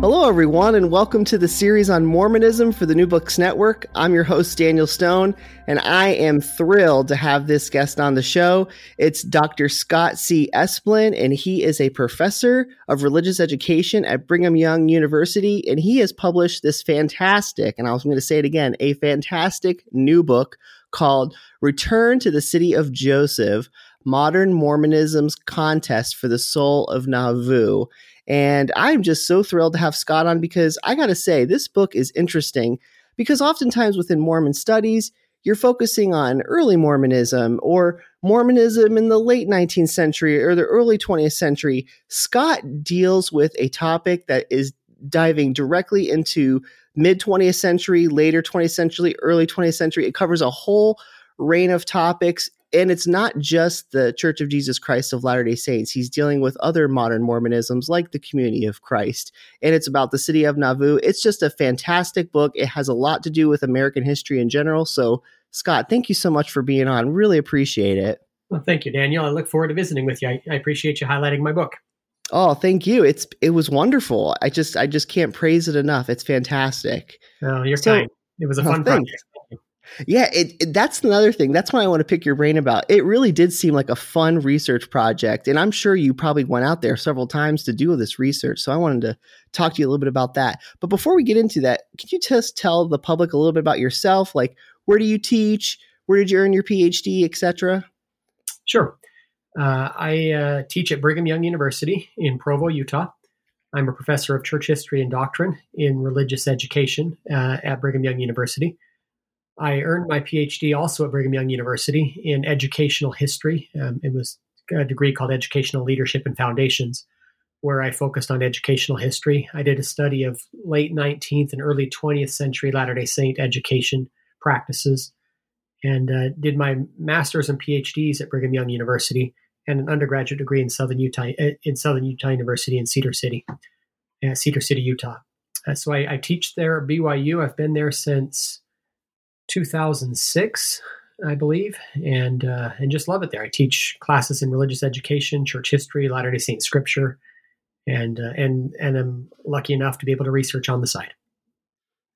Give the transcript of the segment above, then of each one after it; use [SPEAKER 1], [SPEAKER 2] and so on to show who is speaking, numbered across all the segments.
[SPEAKER 1] Hello, everyone, and welcome to the series on Mormonism for the New Books Network. I'm your host, Daniel Stone, and I am thrilled to have this guest on the show. It's Dr. Scott C. Esplin, and he is a professor of religious education at Brigham Young University, and he has published this fantastic, and I was going to say it again, a fantastic new book called Return to the City of Joseph Modern Mormonism's Contest for the Soul of Nauvoo. And I'm just so thrilled to have Scott on because I got to say, this book is interesting because oftentimes within Mormon studies, you're focusing on early Mormonism or Mormonism in the late 19th century or the early 20th century. Scott deals with a topic that is diving directly into mid 20th century, later 20th century, early 20th century. It covers a whole range of topics and it's not just the Church of Jesus Christ of Latter day Saints. He's dealing with other modern Mormonisms like the Community of Christ. And it's about the city of Nauvoo. It's just a fantastic book. It has a lot to do with American history in general. So, Scott, thank you so much for being on. Really appreciate it.
[SPEAKER 2] Well, thank you, Daniel. I look forward to visiting with you. I, I appreciate you highlighting my book.
[SPEAKER 1] Oh, thank you. It's it was wonderful. I just I just can't praise it enough. It's fantastic.
[SPEAKER 2] Oh, you're so, kind. It was a oh, fun oh, project.
[SPEAKER 1] Yeah, it, it, that's another thing. That's what I want to pick your brain about. It really did seem like a fun research project, and I'm sure you probably went out there several times to do this research. So I wanted to talk to you a little bit about that. But before we get into that, can you just tell the public a little bit about yourself? Like, where do you teach? Where did you earn your PhD, etc.?
[SPEAKER 2] Sure. Uh, I uh, teach at Brigham Young University in Provo, Utah. I'm a professor of church history and doctrine in religious education uh, at Brigham Young University. I earned my PhD also at Brigham Young University in educational history. Um, it was a degree called Educational Leadership and Foundations, where I focused on educational history. I did a study of late 19th and early 20th century Latter day Saint education practices and uh, did my master's and PhDs at Brigham Young University and an undergraduate degree in Southern Utah uh, in Southern Utah University in Cedar City, uh, Cedar City, Utah. Uh, so I, I, teach there at BYU. I've been there since 2006, I believe, and uh, and just love it there. I teach classes in religious education, church history, Latter Day Saint scripture, and uh, and and I'm lucky enough to be able to research on the side.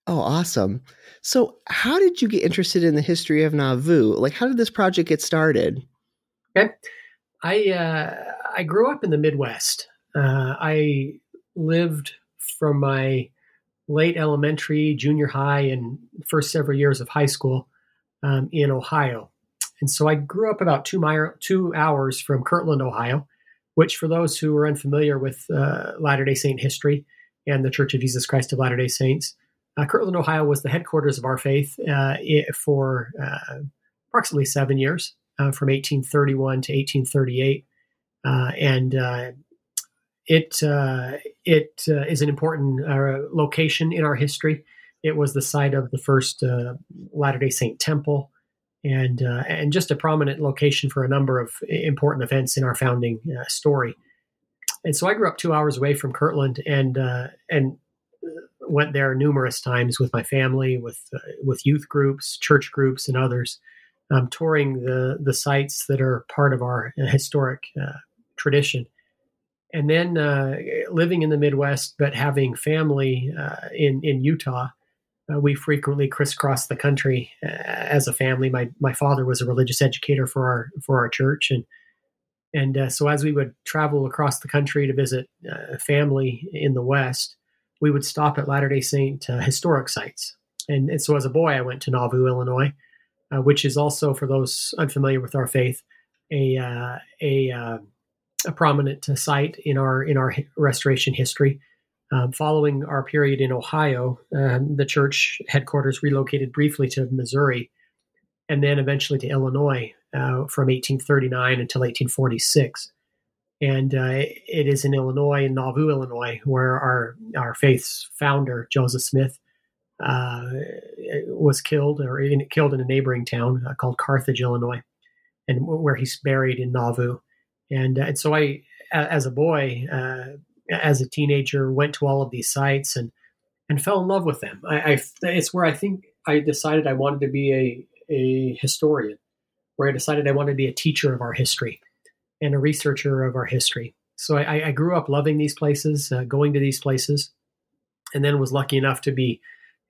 [SPEAKER 1] Oh, awesome! So, how did you get interested in the history of Nauvoo? Like, how did this project get started?
[SPEAKER 2] Okay, I uh, I grew up in the Midwest. Uh, I lived from my late elementary, junior high, and first several years of high school um, in Ohio. And so I grew up about two, mile, two hours from Kirtland, Ohio, which, for those who are unfamiliar with uh, Latter day Saint history and the Church of Jesus Christ of Latter day Saints, uh, Kirtland, Ohio was the headquarters of our faith uh, for uh, approximately seven years, uh, from 1831 to 1838. Uh, and it uh, it uh, is an important uh, location in our history. It was the site of the first uh, Latter Day Saint temple, and uh, and just a prominent location for a number of important events in our founding uh, story. And so I grew up two hours away from Kirtland, and and went there numerous times with my family, with with youth groups, church groups, and others, um, touring the the sites that are part of our historic tradition and then uh, living in the Midwest, but having family uh, in in Utah, uh, we frequently crisscrossed the country uh, as a family. My my father was a religious educator for our for our church, and and uh, so as we would travel across the country to visit uh, family in the West, we would stop at Latter Day Saint historic sites. And, and, so as a boy, I went to Nauvoo, Illinois, which is also for those unfamiliar with our faith, a a a prominent site in our in our restoration history. Um, following our period in Ohio, um, the church headquarters relocated briefly to Missouri, and then eventually to Illinois uh, from 1839 until 1846. and uh, it is in Illinois, in Nauvoo, Illinois, where our our faith's founder Joseph Smith uh, was killed or in, killed in a neighboring town uh, called Carthage, Illinois, and where he's buried in Nauvoo. And, uh, and so I, as a boy, uh, as a teenager, went to all of these sites and and fell in love with them. I, I, it's where I think I decided I wanted to be a a historian, where I decided I wanted to be a teacher of our history and a researcher of our history. So I, I grew up loving these places, uh, going to these places, and then was lucky enough to be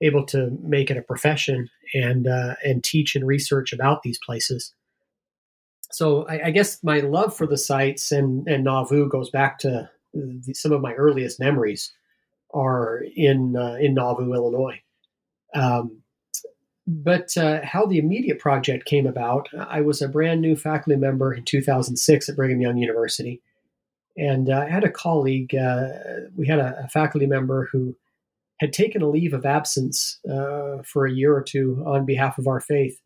[SPEAKER 2] able to make it a profession and uh, and teach and research about these places. So I, I, guess my love for the sites and and Nauvoo goes back to the, some of my earliest memories are in uh, in Nauvoo, Illinois. Um, but uh, how the immediate project came about, I was a brand new faculty member in 2006 at Brigham Young University. And uh, I had a colleague, uh, we had a, a, faculty member who had taken a leave of absence uh, for a year or two on behalf of our faith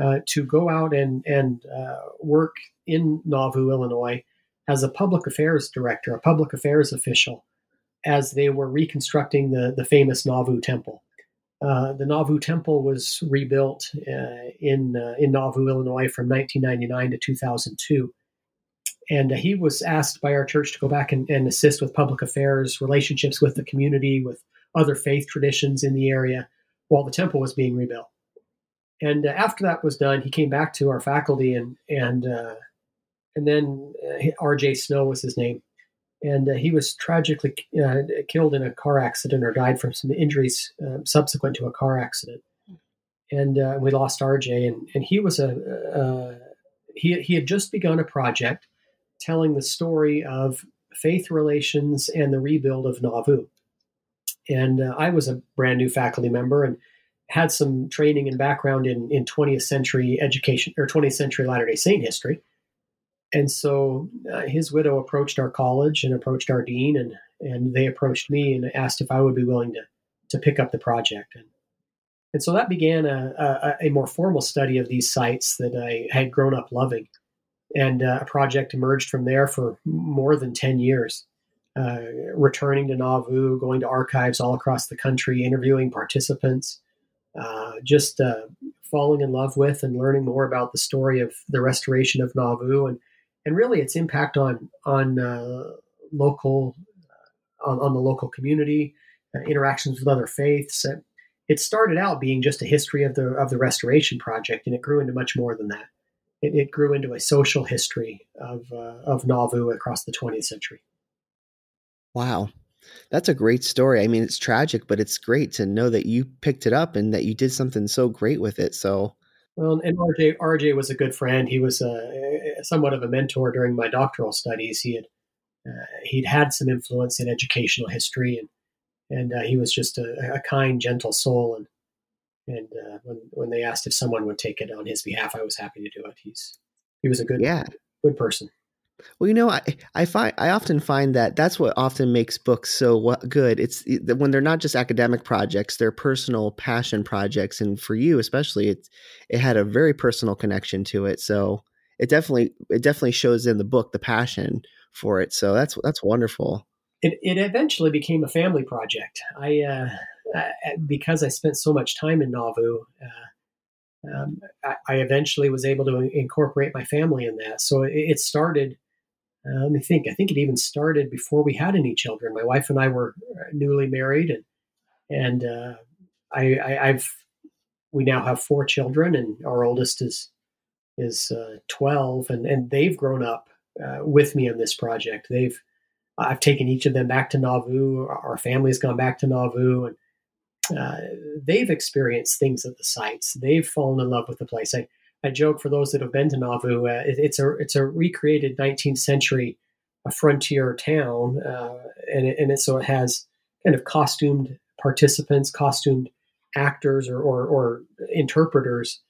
[SPEAKER 2] uh, to go out and, and uh, work in Nauvoo, Illinois, as a public affairs director, a public affairs official, as they were reconstructing the, the famous Nauvoo Temple. Uh, the Nauvoo Temple was rebuilt uh, in uh, in Nauvoo, Illinois, from 1999 to 2002, and he was asked by our church to go back and, and, assist with public affairs, relationships with the community, with other faith traditions in the area, while the temple was being rebuilt. And uh, after that was done, he came back to our faculty, and and and then R.J. Snow was his name, and uh, he was tragically uh, killed in a car accident or died from some injuries uh, subsequent to a car accident. And uh, we lost RJ, and, and he was a he he had just begun a project telling the story of faith relations and the rebuild of Nauvoo. And uh, I was a brand new faculty member and had some training and background in, in 20th century education or 20th century Latter day Saint history. And so uh, his widow approached our college and approached our dean and and they approached me and asked if I would be willing to to pick up the project. And and so that began a, a, a more formal study of these sites that I had grown up loving. And uh, a project emerged from there for more than 10 years uh, returning to Nauvoo going to archives all across the country interviewing participants uh, just uh, falling in love with and learning more about the story of the restoration of Nauvoo and and really its impact on on uh, local uh, on, on, the local community, uh, interactions with other faiths. And it started out being just a history of the of the restoration project, and it grew into much more than that. It, it grew into a social history of of Nauvoo across the 20th century.
[SPEAKER 1] Wow. That's a great story. I mean, it's tragic, but it's great to know that you picked it up and that you did something so great with it. So,
[SPEAKER 2] well, and RJ RJ was a good friend. He was a, somewhat of a mentor during my doctoral studies. He had uh, he'd had some influence in educational history, and and uh, he was just a, a, kind, gentle soul. And and uh, when when they asked if someone would take it on his behalf, I was happy to do it. He's he was a good
[SPEAKER 1] yeah
[SPEAKER 2] good person.
[SPEAKER 1] Well, you know, I I find I often find that that's what often makes books so good. It's when they're not just academic projects; they're personal passion projects. And for you, especially, it it had a very personal connection to it. So it definitely it definitely shows in the book the passion for it. So that's that's wonderful.
[SPEAKER 2] It it eventually became a family project. I uh, because I spent so much time in Nauvoo. Uh, um, I, I, eventually was able to incorporate my family in that. So it started uh, let me think. I think it even started before we had any children. My wife and I were uh, newly married, and and uh, I, I, have we now have four children, and our oldest is is uh, twelve, and and they've grown up uh, with me on this project. They've I've taken each of them back to Nauvoo. Our family's gone back to Nauvoo, and uh, they've experienced things at the sites. They've fallen in love with the place. I I joke for those that have been to Nauvoo, uh, it, it's a it's a recreated 19th century a frontier town, uh, and it, and it, so it has kind of costumed participants, costumed actors or or, or interpreters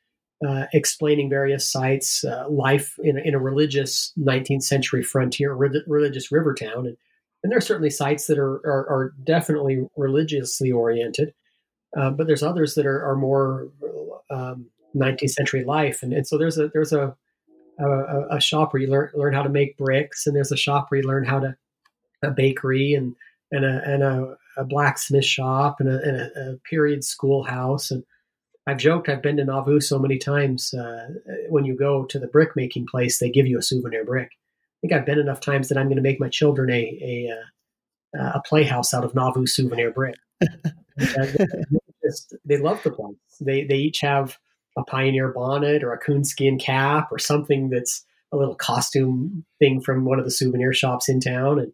[SPEAKER 2] uh, explaining various sites, uh, life in in a religious 19th century frontier, re- religious river town, and and there are certainly sites that are are, are definitely religiously oriented, uh, but there's others that are, are more um, 19th century life, and, and so there's a there's a a, a, shop where you learn learn how to make bricks, and there's a shop where you learn how to a bakery and and a and a, a blacksmith shop and, a, and a, a, period schoolhouse. And I've joked I've been to Nauvoo so many times. Uh, when you go to the brick making place, they give you a souvenir brick. I think I've been enough times that I'm going to make my children a a, uh, a playhouse out of Nauvoo souvenir brick. they, just, they love the place. They they each have a pioneer bonnet or a coonskin cap or something that's a little costume thing from one of the souvenir shops in town. And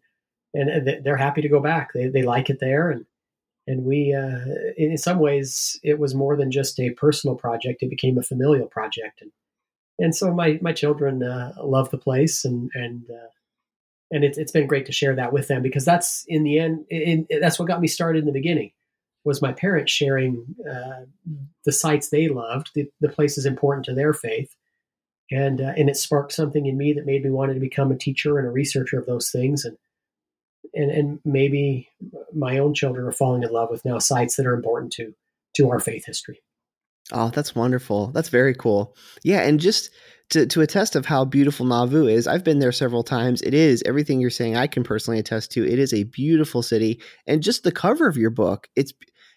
[SPEAKER 2] and they're happy to go back. They, they like it there. And and we uh, in some ways it was more than just a personal project. It became a familial project. And and so my my children uh, love the place and and uh, and it's it's been great to share that with them because that's in the end that's what got me started in the beginning was my parents sharing uh, the sites they loved, the, the, places important to their faith, and uh, and it sparked something in me that made me want to become a teacher and a researcher of those things, and and and maybe my own children are falling in love with now sites that are important to to our faith history.
[SPEAKER 1] Oh, that's wonderful. That's very cool. Yeah, and just to, to attest of how beautiful Nauvoo is, I've been there several times. It is everything you're saying. I can personally attest to. It is a beautiful city, and just the cover of your book. It's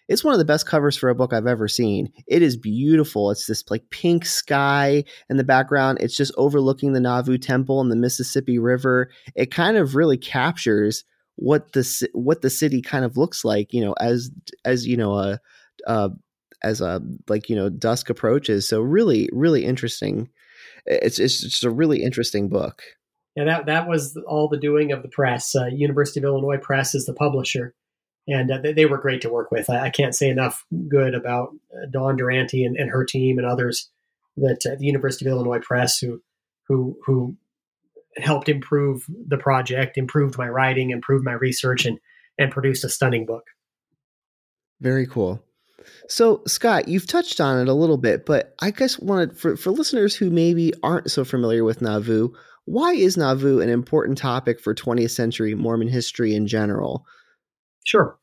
[SPEAKER 1] it's one of the best covers for a book I've ever seen. It is beautiful. It's this like pink sky in the background. It's just overlooking the Nauvoo Temple and the Mississippi River. It kind of really captures what the what the city kind of looks like, you know, as as you know a uh, as a like you know dusk approaches. So really, really interesting. It's it's just a really interesting book.
[SPEAKER 2] Yeah, that that was all the doing of the press. Uh, University of Illinois Press is the publisher, and uh, they, they, were great to work with. I, I, can't say enough good about uh, Dawn Durante and, and, her team and others that uh, the University of Illinois Press who who who helped improve the project, improved my writing, improved my research, and and produced a stunning book.
[SPEAKER 1] Very cool. So, Scott, you've touched on it a little bit, but I guess wanted for, for listeners who maybe aren't so familiar with Nauvoo, why is Nauvoo an important topic for 20th century Mormon history in general?
[SPEAKER 2] Sure.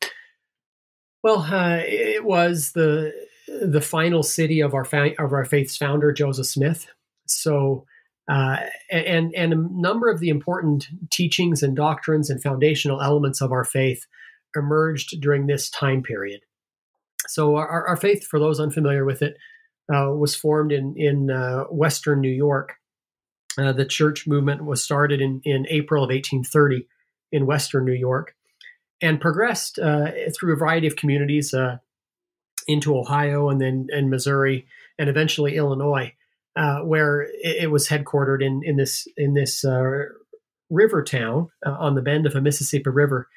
[SPEAKER 2] Well, uh, it was the the final city of our fa- of our faith's founder, Joseph Smith. So, uh, and and a number of the important teachings and doctrines and foundational elements of our faith emerged during this time period. So, our, our faith, for those unfamiliar with it, uh, was formed in in uh, Western New York. Uh, the church movement was started in in April of 1830 in Western New York and progressed uh, through a variety of communities uh, into Ohio and then and Missouri and eventually Illinois, uh, where it, it, was headquartered in in this in this river town on the bend of a Mississippi River,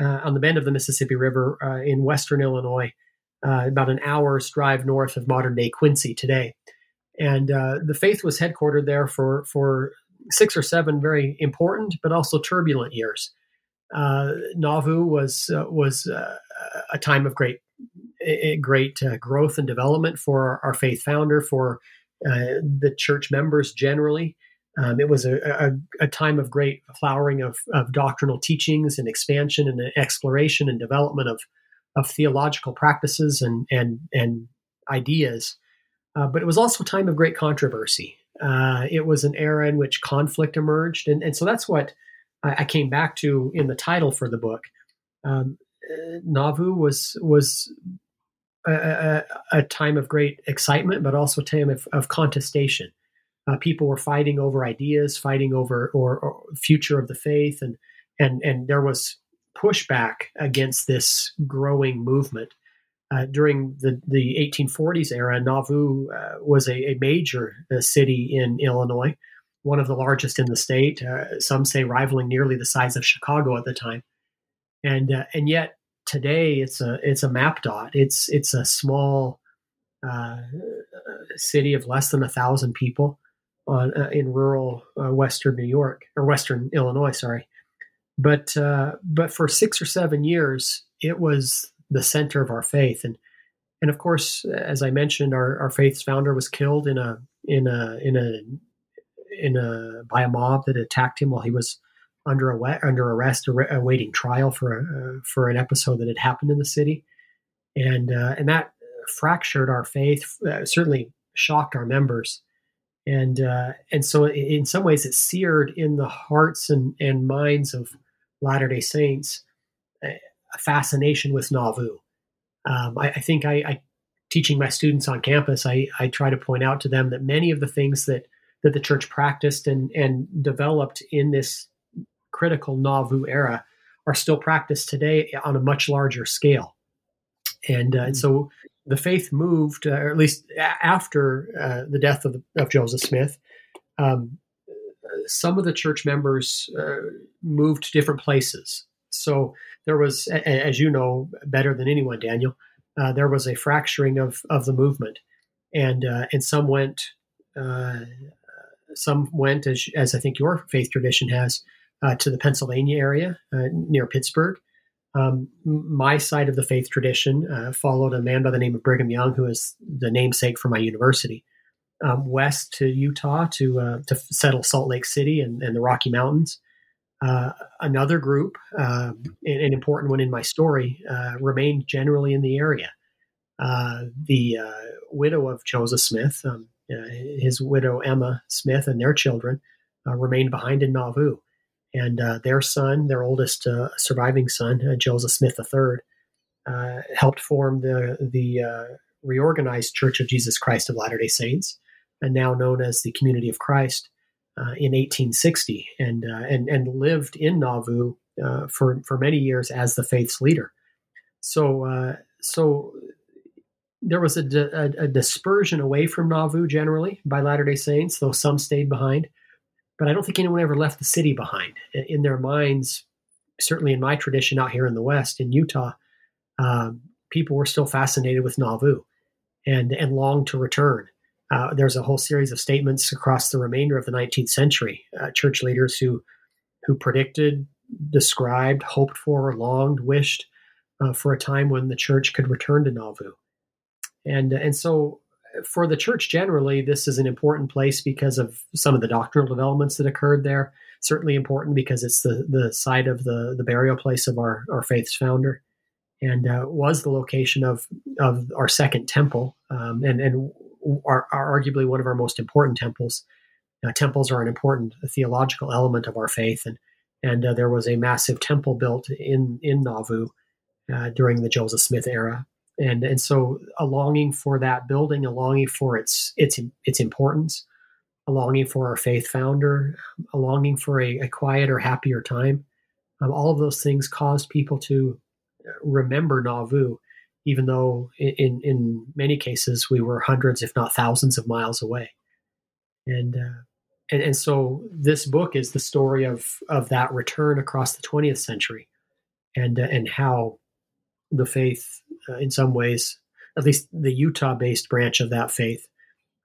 [SPEAKER 2] on the bend of the Mississippi River in western Illinois, about an hour's drive north of modern day Quincy today. And the faith was headquartered there for for six or seven very important but also turbulent years uh, Nauvoo was uh, was uh, a time of great great uh, growth and development for our faith founder, for uh, the church members generally. Um, it was a, a, a, time of great flowering of, of, doctrinal teachings and expansion and exploration and development of, of theological practices and and and ideas. Uh, but it was also a time of great controversy. it was an era in which conflict emerged, and, and so that's what I, I came back to in the title for the book. Um, Nauvoo was was a, a, a, time of great excitement, but also a time of, of contestation. Uh, people were fighting over ideas, fighting over or, or, future of the faith, and and and there was pushback against this growing movement. Uh, during the, the 1840s era, Nauvoo uh, was a, a major uh, city in Illinois one of the largest in the state. Uh, some say rivaling nearly the size of Chicago at the time, and uh, and yet today it's a it's a map dot. It's it's a small uh, city of less than a thousand people on in rural Western New York or Western Illinois. Sorry, but uh, but for six or seven years it was the center of our faith and. And of course, as I mentioned, our, our faith's founder was killed in a in a in a in a by a mob that attacked him while he was under a, under arrest, awaiting trial for a, for an episode that had happened in the city, and uh, and that fractured our faith. Uh, certainly shocked our members, and uh, and so in some ways it seared in the hearts and, and minds of Latter Day Saints a fascination with Nauvoo. Um, I, I, think I, I, teaching my students on campus, I, I try to point out to them that many of the things that that the church practiced and and developed in this critical Nauvoo era are still practiced today on a much larger scale. And, uh, and hmm. so the faith moved, uh, or at least after uh, the death of, of Joseph Smith, um, some of the church members uh, moved to different places. So there was, as you know better than anyone, Daniel, uh, there was a fracturing of, of the movement, and uh, and some went, some went as, as I think your faith tradition has, to the Pennsylvania area near Pittsburgh. Um, my side of the faith tradition uh, followed a man by the name of Brigham Young, who is the namesake for my university, um, west to Utah to uh, to settle Salt Lake City and, and the Rocky Mountains. Uh, another group, um, an, important one in my story, uh, remained generally in the area. Uh, the uh, widow of Joseph Smith, um, his widow Emma Smith, and their children remained behind in Nauvoo and uh, their son, their oldest uh, surviving son, uh, Joseph Smith III, uh, helped form the the uh, reorganized Church of Jesus Christ of Latter Day Saints, and now known as the Community of Christ, uh, in 1860, and and and lived in Nauvoo for for many years as the faith's leader. So so there was a, a, a dispersion away from Nauvoo generally by Latter Day Saints, though some stayed behind but I don't think anyone ever left the city behind. In their minds, certainly in my tradition out here in the West, in Utah, um, people were still fascinated with Nauvoo and, and longed to return. Uh, there's a whole series of statements across the remainder of the 19th century, uh, church leaders who, who predicted, described, hoped for, longed, wished uh, for a time when the church could return to Nauvoo. And, and so for the church generally, this is an important place because of some of the doctrinal developments that occurred there. Certainly important because it's the, the site of the, the burial place of our, our faith's founder and uh, was the location of, of our second temple um, and, and are, are, arguably one of our most important temples. Uh, temples are an important theological element of our faith, and and uh, there was a massive temple built in in Nauvoo uh, during the Joseph Smith era, and and so a longing for that building, a longing for its its its importance, a longing for our faith founder, a longing for a, a quieter, happier time. Um, all of those things caused people to remember Nauvoo, even though in in many cases we were hundreds, if not thousands, of miles away. And uh, and, and so this book is the story of of that return across the 20th century, and uh, and how the faith, uh, in some ways, at least the Utah based branch of that faith,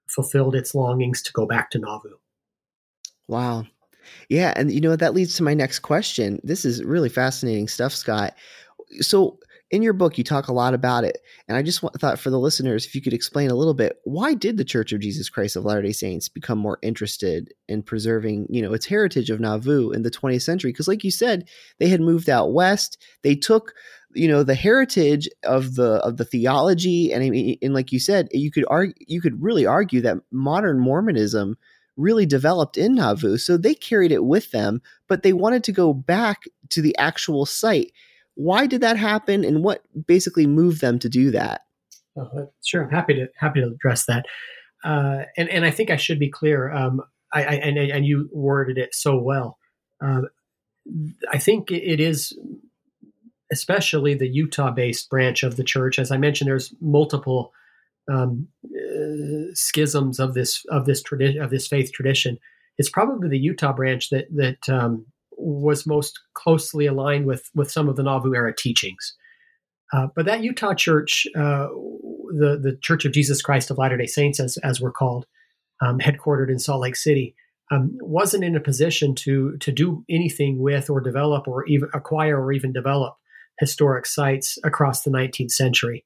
[SPEAKER 2] fulfilled its longings to go back to Nauvoo.
[SPEAKER 1] Wow. Yeah. And you know, that leads to my next question. This is really fascinating stuff, Scott. So, in your book, you talk a lot about it. And I just thought for the listeners, if you could explain a little bit, why did the Church of Jesus Christ of Latter day Saints become more interested in preserving, you know, its heritage of Nauvoo in the 20th century? Because, like you said, they had moved out west. They took you know the heritage of the of the theology and I mean, and like you said you could argue you could really argue that modern mormonism really developed in nauvoo so they carried it with them but they wanted to go back to the actual site why did that happen and what basically moved them to do that
[SPEAKER 2] uh, sure i'm happy to happy to address that uh, and and i think i should be clear um, I, I, and, and you worded it so well uh, I think it is especially the Utah based branch of the church. As I mentioned, there's multiple um, uh, schisms of this of this tradition of this faith tradition. It's probably the Utah branch that that um, was most closely aligned with with some of the Nauvoo era teachings. Uh, but that Utah church, uh, the the Church of Jesus Christ of Latter Day Saints, as as we're called, um, headquartered in Salt Lake City, um, wasn't in a position to to do anything with or develop or even acquire or even develop historic sites across the 19th century.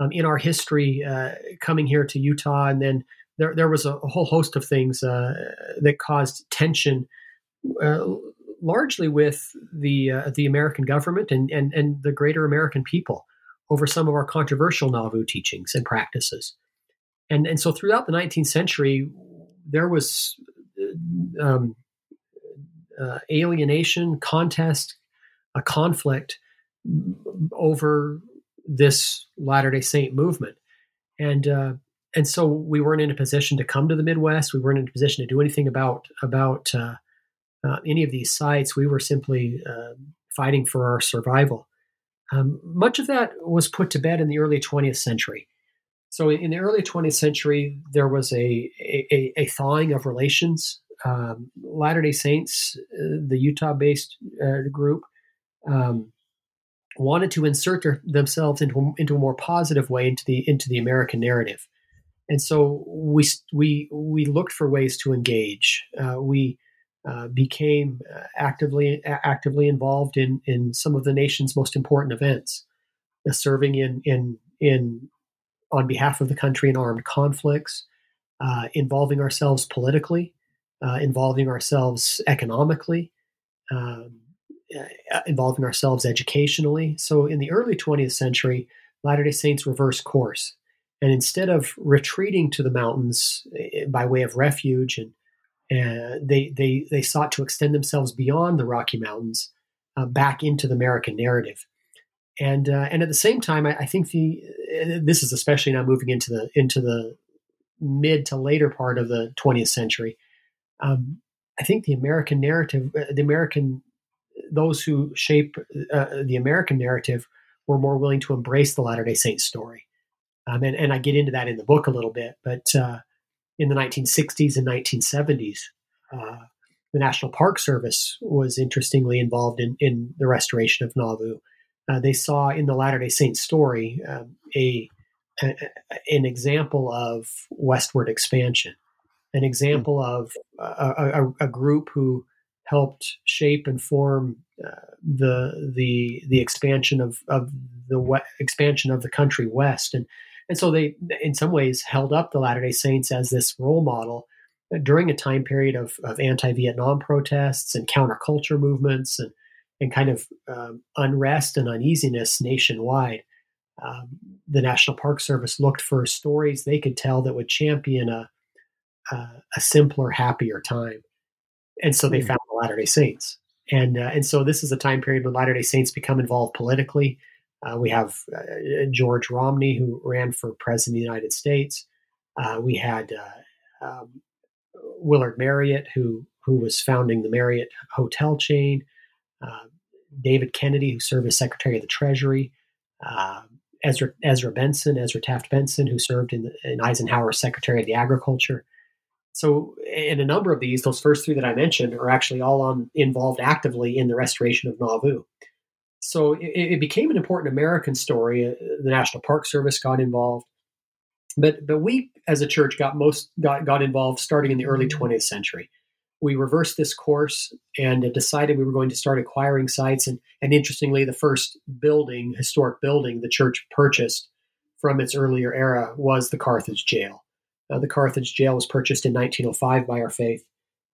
[SPEAKER 2] Um, in our history, uh, coming here to Utah, and then there, there was a, whole host of things uh, that caused tension, uh, largely with the uh, the American government and, and and the greater American people over some of our controversial Nauvoo teachings and practices. And and so throughout the 19th century, there was um, uh, alienation, contest, a conflict over this Latter Day Saint movement, and uh, and so we weren't in a position to come to the Midwest. We weren't in a position to do anything about about uh, uh, any of these sites. We were simply uh, fighting for our survival. Um, much of that was put to bed in the early 20th century. So in the early 20th century, there was a, a, a thawing of relations. Um, Latter Day Saints, uh, the Utah-based uh, group, um, wanted to insert their, themselves into into a more positive way into the into the American narrative, and so we we we looked for ways to engage. Uh, we uh, became uh, actively actively involved in in some of the nation's most important events, uh, serving in in in on behalf of the country in armed conflicts, uh, involving ourselves politically, uh, involving ourselves economically, um, involving ourselves educationally. So in the early 20th century, Latter Day Saints reversed course, and instead of retreating to the mountains eh, by way of refuge and uh, they they they sought to extend themselves beyond the Rocky Mountains, uh, back into the American narrative, and uh, and at the same time, I, I, think the uh, this is especially now moving into the into the mid to later part of the 20th century. Um, I think the American narrative, uh, the American those who shape the American narrative, were more willing to embrace the Latter Day Saint story, um, and and I get into that in the book a little bit, but in the 1960s and 1970s. Uh, the National Park Service was interestingly involved in, in the restoration of Nauvoo. Uh, they saw in the Latter day Saint story um, a, a, an example of westward expansion, an example of a, a, a group who helped shape and form uh, the the the expansion of of the we- expansion of the country west and and so they, in some ways, held up the Latter day Saints as this role model during a time period of, of anti Vietnam protests and counterculture movements and, and kind of um, unrest and uneasiness nationwide. Um, the National Park Service looked for stories they could tell that would champion a, a, a simpler, happier time. And so they mm. found the Latter day Saints. And, uh, and so this is a time period when Latter day Saints become involved politically. Uh, we have uh, George Romney, who ran for president of the United States. Uh, we had uh, um, Willard Marriott, who who was founding the Marriott hotel chain. Uh, David Kennedy, who served as Secretary of the Treasury. Ezra, Ezra Benson, Ezra Taft Benson, who served in, the, in Eisenhower's Secretary of the Agriculture. So, in a number of these, those first three that I mentioned are actually all on involved actively in the restoration of Nauvoo. So it, it, became an important American story. Uh, the National Park Service got involved, but but we as a church got most got got involved starting in the early 20th mm-hmm. century. We reversed this course and decided we were going to start acquiring sites. And and interestingly, the first building, historic building, the church purchased from its earlier era was the Carthage Jail. Uh, the Carthage Jail was purchased in 1905 by our faith,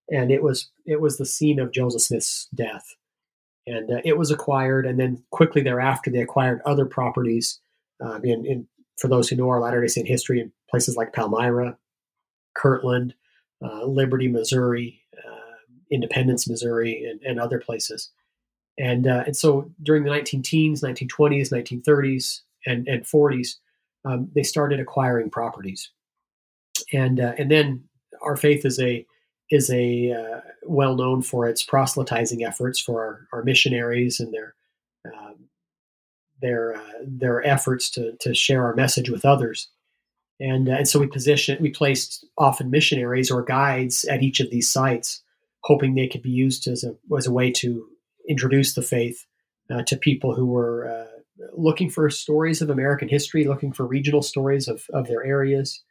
[SPEAKER 2] and it was it was the scene of Joseph Smith's death and uh, it was acquired. And then quickly thereafter, they acquired other properties. Um, in, in, for those who know our Latter Day Saint history, in places like Palmyra, Kirtland, uh, Liberty, Missouri, uh, Independence, Missouri, and, and, other places. And uh, and so during the 19 teens, 1920s, 1930s, and, and 40s, um, they started acquiring properties. And uh, and then our faith is a is a uh, well known for its proselytizing efforts for our, our missionaries and their um, their uh, their efforts to to share our message with others. And uh, and so we position we placed often missionaries or guides at each of these sites, hoping they could be used as a as a way to introduce the faith uh, to people who were uh, looking for stories of American history, looking for regional stories of of their areas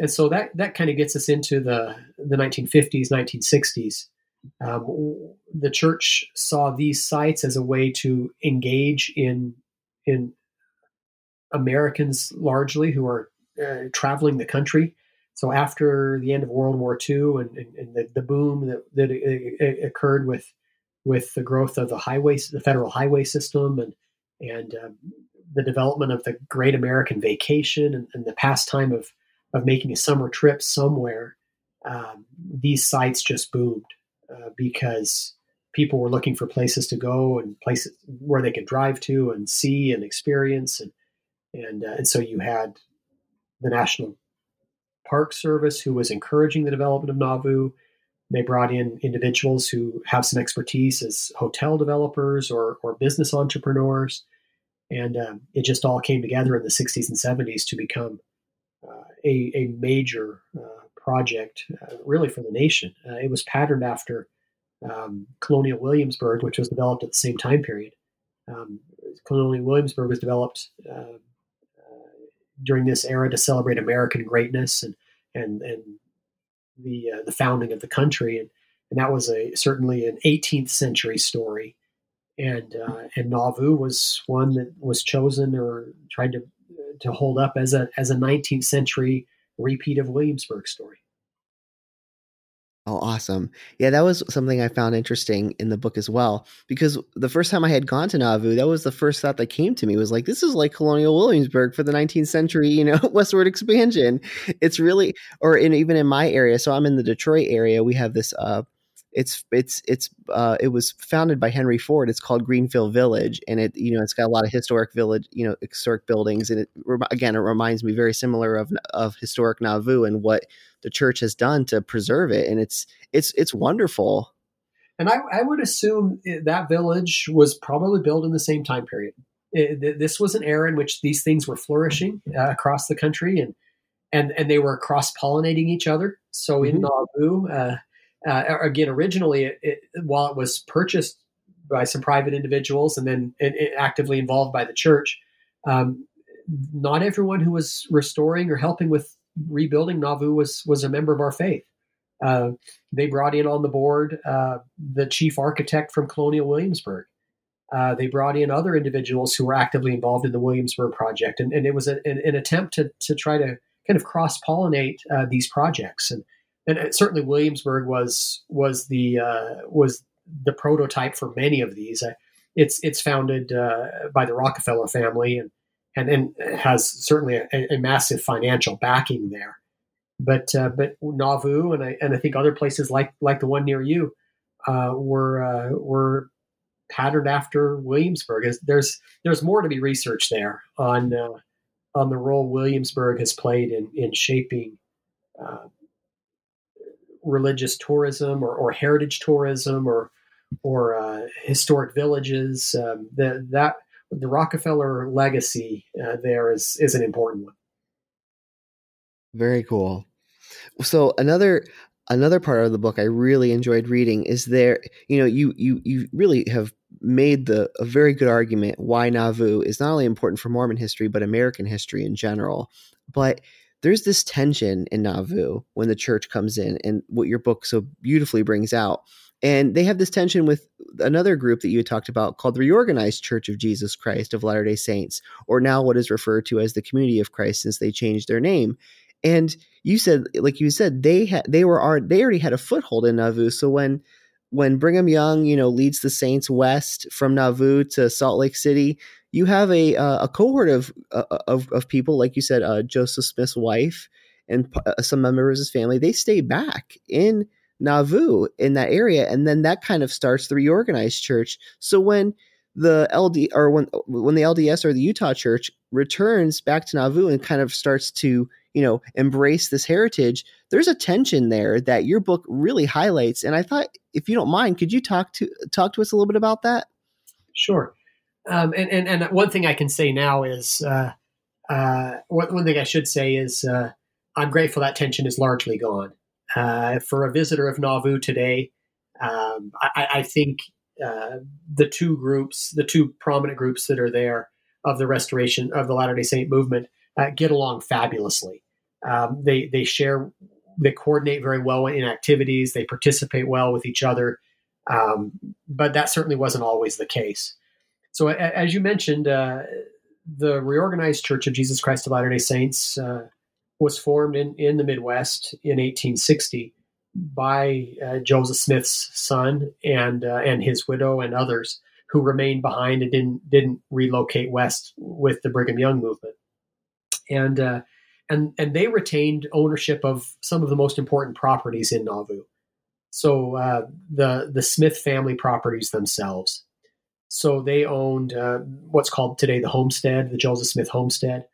[SPEAKER 2] and so that that kind of gets us into the the 1950s 1960s um, the church saw these sites as a way to engage in in Americans largely who are uh, traveling the country. So after the end of World War II and, and, and the, the, boom that, that it, it occurred with with the growth of the highways, the federal highway system, and and um, the development of the Great American Vacation and, and the pastime of of making a summer trip somewhere um, these sites just boomed uh, because people were looking for places to go and places where they could drive to and see and experience and and uh, and so you had the National Park Service who was encouraging the development of Nauvoo. They brought in individuals who have some expertise as hotel developers or or business entrepreneurs, and um, it just all came together in the 60s and 70s to become uh, a a major uh, project, uh, really for the nation. Uh, it was patterned after um, Colonial Williamsburg, which was developed at the same time period. Um, Colonial Williamsburg was developed during this era to celebrate American greatness and and and the uh, the founding of the country, and and that was a certainly an 18th century story. And uh, and Nauvoo was one that was chosen or tried to to hold up as a as a 19th century repeat of Williamsburg story.
[SPEAKER 1] Oh, awesome. Yeah, that was something I found interesting in the book as well. Because the first time I had gone to Nauvoo, that was the first thought that came to me was like, this is like colonial Williamsburg for the 19th century, you know, westward expansion. It's really, or in, even in my area. So I'm in the Detroit area. We have this, uh, it's it's it's uh, it was founded by Henry Ford. It's called Greenfield Village, and it you know it's got a lot of historic village you know historic buildings, and it again it reminds me very similar of of historic Nauvoo and what the church has done to preserve it, and it's it's it's wonderful.
[SPEAKER 2] And I, I would assume that village was probably built in the same time period. It, this was an era in which these things were flourishing uh, across the country, and and and they were cross pollinating each other. So mm-hmm. in Nauvoo, uh, uh, again, originally, it, it, while it was purchased by some private individuals and then it, actively involved by the church, um, not everyone who was restoring or helping with rebuilding Nauvoo was was a member of our faith. Uh, they brought in on the board uh, the chief architect from Colonial Williamsburg. Uh, they brought in other individuals who were actively involved in the Williamsburg project, and, and it was a, an, an, attempt to to try to kind of cross pollinate uh, these projects. And and certainly Williamsburg was was the uh, was the prototype for many of these. Uh, it's it's founded uh, by the Rockefeller family and and, and has certainly a, a massive financial backing there. But uh, but Nauvoo and I and I think other places like like the one near you uh, were uh, were patterned after Williamsburg. There's there's more to be researched there on on the role Williamsburg has played in in shaping uh, religious tourism or, or heritage tourism or or uh, historic villages. Um, the, that the Rockefeller legacy uh, there is is an important one.
[SPEAKER 1] Very cool. So another another part of the book I really enjoyed reading is there. You know, you you you really have made the a very good argument why Nauvoo is not only important for Mormon history but American history in general. But there's this tension in Nauvoo when the church comes in, and what your book so beautifully brings out. And they have this tension with another group that you talked about called the Reorganized Church of Jesus Christ of Latter day Saints, or now what is referred to as the Community of Christ since they changed their name. And you said, like you said, they had they were they already had a foothold in Nauvoo. So when when Brigham Young, you know, leads the Saints west from Nauvoo to Salt Lake City, you have a uh, a cohort of, uh, of of people, like you said, uh, Joseph Smith's wife and uh, some members of his family. They stay back in Nauvoo in that area, and then that kind of starts the reorganized church. So when the LD or when when the LDS or the Utah Church returns back to Nauvoo and kind of starts to you know embrace this heritage, there's a tension there that your book really highlights. And I thought, if you don't mind, could you talk to talk to us a little bit about that?
[SPEAKER 2] Sure. Um, and, and, and one thing I can say now is uh, uh, one, thing I should say is uh, I'm grateful that tension is largely gone. Uh, for a visitor of Nauvoo today, um, I, I, think uh, the two groups, the two prominent groups that are there of the restoration of the Latter Day Saint movement, uh, get along fabulously. Um, they they share, they coordinate very well in activities. They participate well with each other. Um, but that certainly wasn't always the case. So, as you mentioned, uh, the reorganized Church of Jesus Christ of Latter day Saints uh, was formed in, in the Midwest in 1860 by uh, Joseph Smith's son and uh, and his widow and others who remained behind and didn't didn't relocate west with the Brigham Young movement. And uh, and and they retained ownership of some of the most important properties in Nauvoo. So uh, the the Smith family properties themselves. So they owned uh, what's called today the homestead, the Joseph Smith homestead.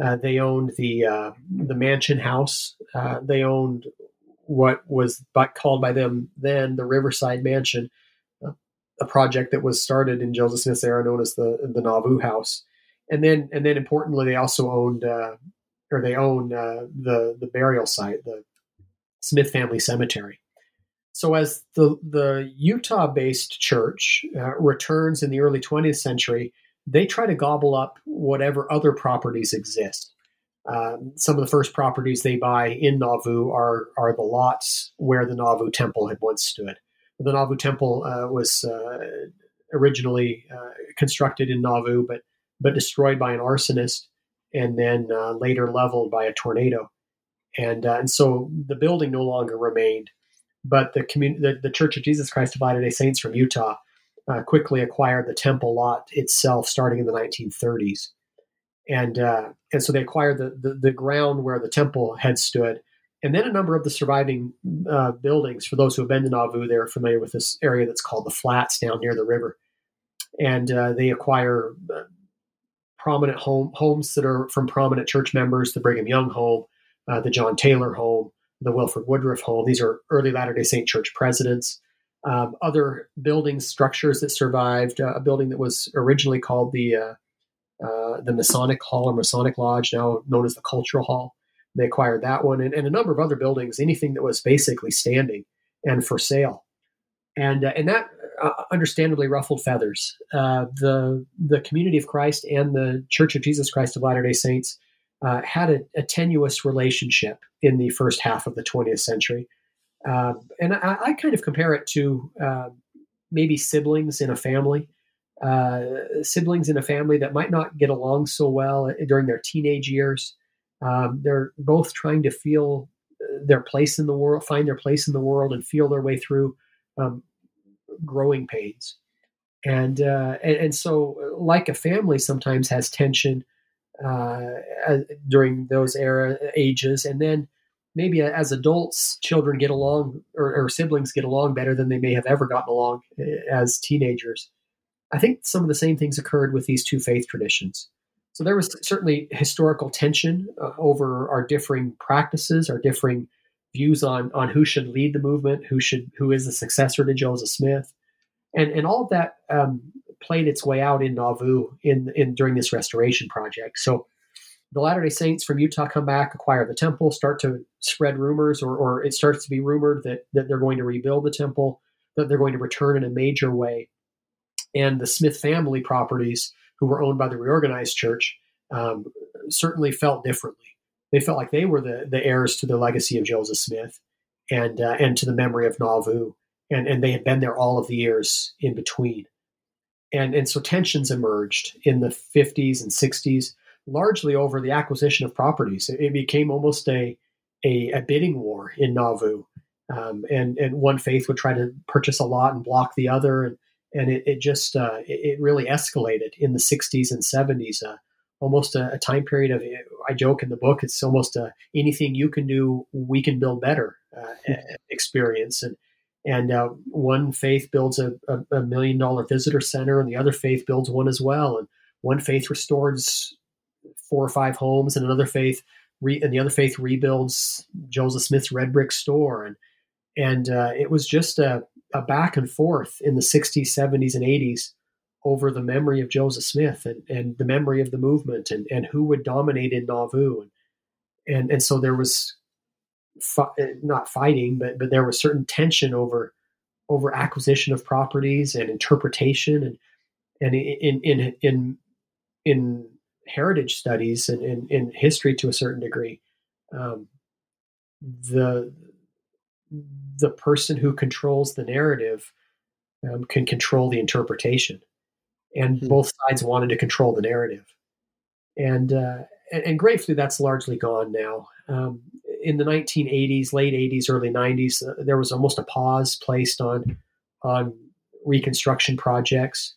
[SPEAKER 2] Uh, they owned the uh, the mansion house. Uh, they owned what was called by them then the Riverside Mansion, uh, a project that was started in Joseph Smith's era, known as the the Nauvoo House. And then and then importantly, they also owned uh, or they own the the burial site, the Smith Family Cemetery. So, as the, the Utah based church uh, returns in the early 20th century, they try to gobble up whatever other properties exist. Um, some of the first properties they buy in Nauvoo are, are the lots where the Nauvoo Temple had once stood. The Nauvoo Temple uh, was uh, originally uh, constructed in Nauvoo, but, but destroyed by an arsonist and then uh, later leveled by a tornado. And, uh, and so the building no longer remained but the, commun- the, the Church of Jesus Christ of Latter day Saints from Utah uh, quickly acquired the temple lot itself starting in the 1930s. And, uh, and so they acquired the, the, the, ground where the temple had stood. And then a number of the surviving uh, buildings, for those who have been to Nauvoo, they're familiar with this area that's called the Flats down near the river. And uh, they acquire uh, prominent home, homes that are from prominent church members, the Brigham Young home, uh, the John Taylor home, the Wilford Woodruff Home. These are early Latter day Saint church presidents. Um, other building structures that survived, uh, a building that was originally called the uh, uh, the Masonic Hall or Masonic Lodge, now known as the Cultural Hall. They acquired that one, and, and a number of other buildings, anything that was basically standing and for sale, and uh, and that uh, understandably ruffled feathers. Uh, the the Community of Christ and the Church of Jesus Christ of Latter Day Saints uh, had a, a, tenuous relationship in the first half of the 20th century. Uh, and I, I, kind of compare it to uh, maybe siblings in a family, uh, siblings in a family that might not get along so well during their teenage years. Um, they're both trying to feel uh, their place in the world, find their place in the world, and feel their way through um, growing pains. And, uh, and, and so, like a family, sometimes has tension uh, during those era ages, and then maybe as adults, children get along or, or, siblings get along better than they may have ever gotten along eh, as teenagers. I think some of the same things occurred with these two faith traditions. So there was certainly historical tension uh, over our differing practices, our differing views on on who should lead the movement, who should who is the successor to Joseph Smith, and and all of that um, played its way out in Nauvoo in, in during this restoration project. So the Latter day Saints from Utah come back, acquire the temple, start to spread rumors, or, or it starts to be rumored that, that they're going to rebuild the temple, that they're going to return in a major way. And the Smith family properties, who were owned by the reorganized church, um, certainly felt differently. They felt like they were the, the heirs to the legacy of Joseph Smith and, uh, and to the memory of Nauvoo. And, and they had been there all of the years in between and and so tensions emerged in the 50s and 60s largely over the acquisition of properties. It, became almost a, a, a bidding war in nauvoo. Um, and and one faith would try to purchase a lot and block the other. And and it, it just uh, it, it, really escalated in the 60s and 70s uh, almost a, a, time period of i joke in the book it's almost a anything you can do we can build better uh, experience. And and uh, one faith builds a, a, a, million dollar visitor center and the other faith builds one as well. And one faith restores four or five homes and another faith re- and the other faith rebuilds joseph smith's red brick store. And and uh, it was just a, a back and forth in the 60s 70s and 80s over the memory of joseph smith and, and the memory of the movement and, and who would dominate in nauvoo. And, and, and so there was not fighting, but but there was certain tension over over acquisition of properties and interpretation and and in in in in heritage studies and in, in history to a certain degree, um, the the person who controls the narrative um, can control the interpretation, and mm-hmm. both sides wanted to control the narrative, and uh, and, and gratefully that's largely gone now. Um, in the 1980s, late 80s, early 90s, uh, there was almost a pause placed on on reconstruction projects,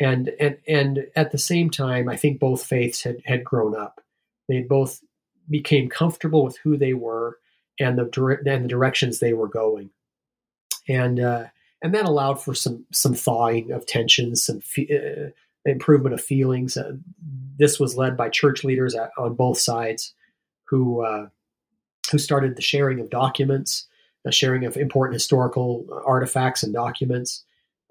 [SPEAKER 2] and and and at the same time, I think both faiths had had grown up. They both became comfortable with who they were and the and the directions they were going, and uh, and that allowed for some some thawing of tensions, some fe- uh, improvement of feelings. Uh, this was led by church leaders at, on both sides, who uh, who started the sharing of documents, the sharing of important historical artifacts and documents,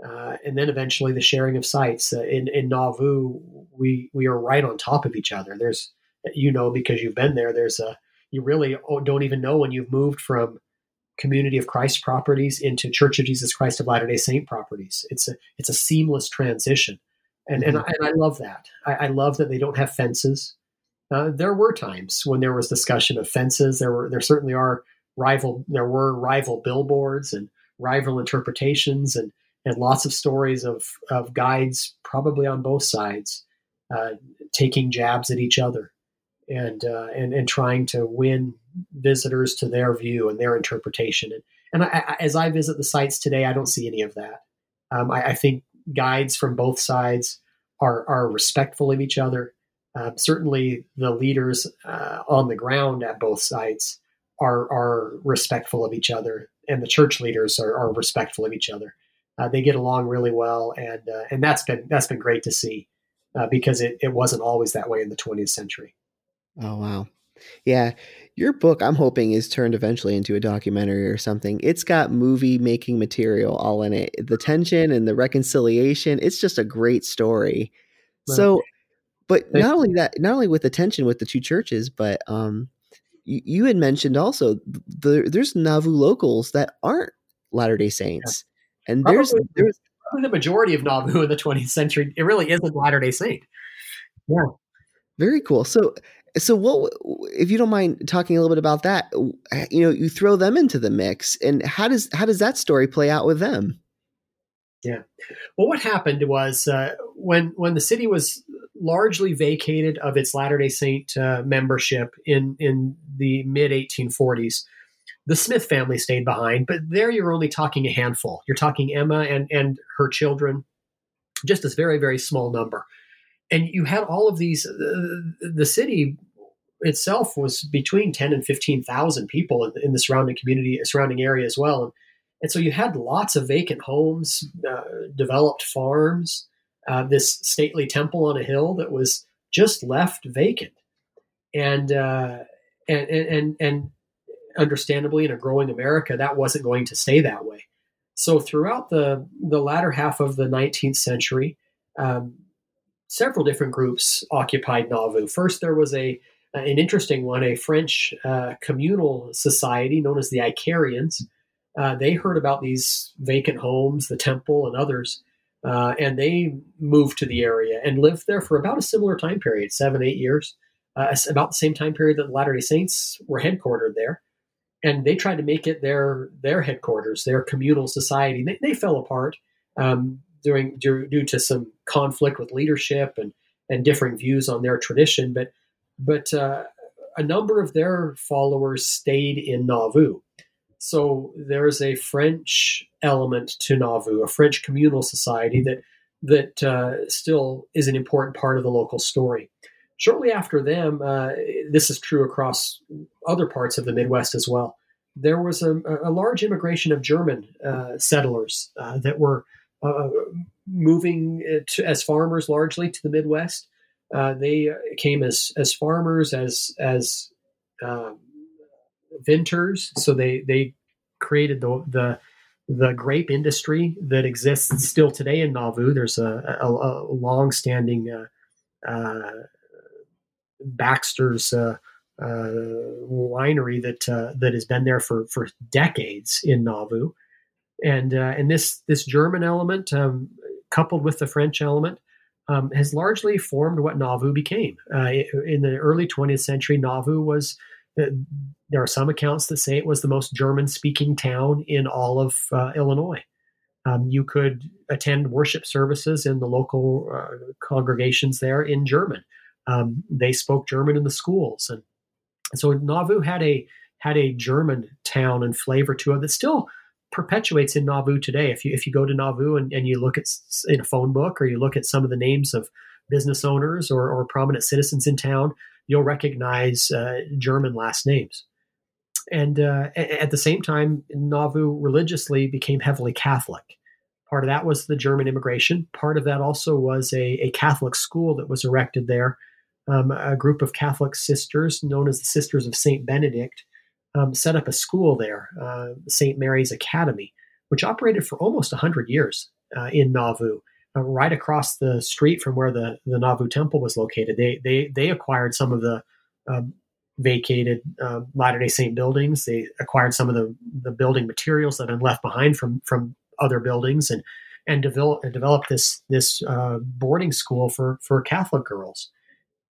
[SPEAKER 2] uh, and then eventually the sharing of sites. Uh, in in Nauvoo, we we are right on top of each other. There's you know because you've been there. There's a you really don't even know when you've moved from Community of Christ properties into Church of Jesus Christ of Latter Day Saint properties. It's a it's a seamless transition, and mm-hmm. and, I, and I love that. I, I, love that they don't have fences. Uh, there were times when there was discussion of fences. There were there certainly are rival. There were rival billboards and rival interpretations and and lots of stories of of guides, probably on both sides, uh, taking jabs at each other, and uh, and and trying to win visitors to their view and their interpretation. And and I, I, as I visit the sites today, I don't see any of that. Um, I, I, think guides from both sides are are respectful of each other. Um, certainly, the leaders uh, on the ground at both sites are are respectful of each other, and the church leaders are, are respectful of each other. Uh, they get along really well, and uh, and that's been that's been great to see uh, because it, it wasn't always that way in the 20th century.
[SPEAKER 1] Oh wow, yeah. Your book, I'm hoping, is turned eventually into a documentary or something. It's got movie making material all in it. The tension and the reconciliation. It's just a great story. So, but not only that, not only with the tension with the two churches, but um, you, you had mentioned also the, there's Nauvoo locals that aren't Latter Day Saints. And probably, there's there's
[SPEAKER 2] probably the majority of Nauvoo in the 20th century. It really isn't Latter Day Saint. Yeah.
[SPEAKER 1] Very cool. So so what if you don't mind talking a little bit about that you know you throw them into the mix and how does how does that story play out with them
[SPEAKER 2] yeah well what happened was uh, when when the city was largely vacated of its latter day saint uh, membership in in the mid 1840s the Smith family stayed behind, but there you're only talking a handful. You're talking Emma and, and her children, just this very, very small number. And you had all of these, uh, the city itself was between 10 and 15,000 people in, in, the surrounding community, surrounding area as well. And, and so you had lots of vacant homes, uh, developed farms, uh, this stately temple on a hill that was just left vacant. And, uh, and, and, and, understandably in a growing America, that wasn't going to stay that way. So throughout the the latter half of the 19th century, um, several different groups occupied Nauvoo. First, there was a an interesting one, a French uh, communal society known as the Icarians. Uh, they heard about these vacant homes, the temple, and others, uh, and they moved to the area and lived there for about a similar time period, seven, eight years, uh, about the same time period that the Latter day Saints were headquartered there and they tried to make it their their headquarters, their communal society. They, they fell apart um, during due, due, to some conflict with leadership and and differing views on their tradition. But but uh, a number of their followers stayed in Nauvoo. So there's a French element to Nauvoo, a French communal society that that uh, still is an important part of the local story. Shortly after them, uh, this is true across other parts of the Midwest as well. There was a, a large immigration of German uh, settlers uh, that were uh, moving to, as farmers largely to the Midwest. Uh, they came as as farmers, as as um, vintners. So they they created the the the grape industry that exists still today in Nauvoo. There's a, a, a long-standing uh, uh, Baxter's uh, uh, winery that uh, that has been there for for decades in Nauvoo, and uh, and this this German element um, coupled with the French element um, has largely formed what Nauvoo became. In the early 20th century, Nauvoo was there are some accounts that say it was the most German speaking town in all of Illinois. Um, you could attend worship services in the local congregations there in German. Um, they spoke German in the schools, and so Nauvoo had a had a German town and flavor to it that still perpetuates in Nauvoo today. If you if you go to Nauvoo and, and you look at in a phone book or you look at some of the names of business owners or, or prominent citizens in town, you'll recognize uh, German last names. And uh, at the same time, Nauvoo religiously became heavily Catholic. Part of that was the German immigration. Part of that also was a, a Catholic school that was erected there. Um, a group of Catholic sisters, known as the Sisters of St. Benedict, um, set up a school there, uh, St. Mary's Academy, which operated for almost 100 years uh, in Nauvoo, uh, right across the street from where the, the Nauvoo Temple was located. They, they, they acquired some of the um, vacated uh, Latter Day Saint buildings. They acquired some of the, the building materials that had been left behind from from other buildings and and develop developed this this uh, boarding school for for Catholic girls.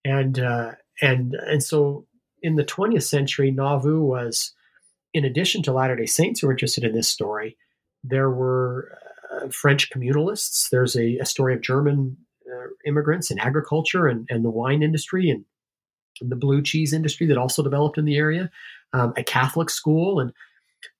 [SPEAKER 2] And uh, and and so in the 20th century, Nauvoo was, in addition to Latter Day Saints who were interested in this story, there were French communalists. There's a, a story of German uh, immigrants in agriculture and, and the wine industry and the blue cheese industry that also developed in the area, um, a Catholic school, and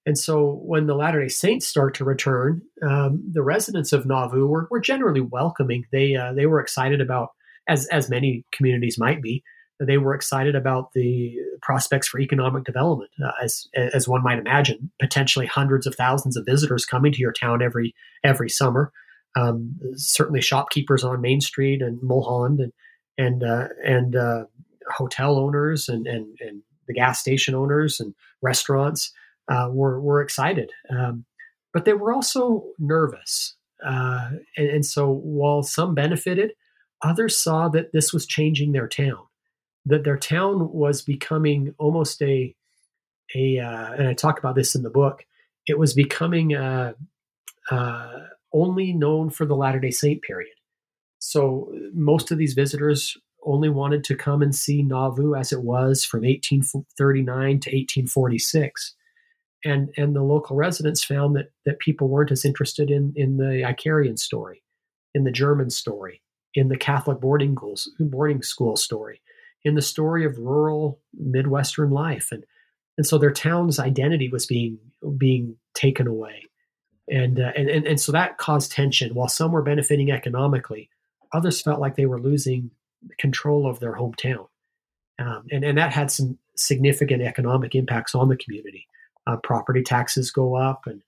[SPEAKER 2] and so when the Latter Day Saints start to return, um, the residents of Nauvoo were, were generally welcoming. They uh, they were excited about as as many communities might be. They were excited about the prospects for economic development, uh, as as one might imagine. Potentially hundreds of thousands of visitors coming to your town every every summer. Um, certainly, shopkeepers on Main Street and Mulholland and and uh, and uh, hotel owners and, and, and the gas station owners and restaurants uh, were, were excited. Um, but they were also nervous. Uh, and, and, so while some benefited, others saw that this was changing their town, that their town was becoming almost a, a uh, and I talk about this in the book, it was becoming uh, uh, only known for the Latter day Saint period. So most of these visitors only wanted to come and see Nauvoo as it was from 1839 to 1846. And, and the local residents found that, that people weren't as interested in, in the Icarian story, in the German story, in the Catholic boarding schools, boarding school story, in the story of rural Midwestern life. And, and so their town's identity was being, being taken away. And, uh, and, and, and so that caused tension. While some were benefiting economically, others felt like they were losing control of their hometown. Um, and, and that had some significant economic impacts on the community. Uh, property taxes go up, and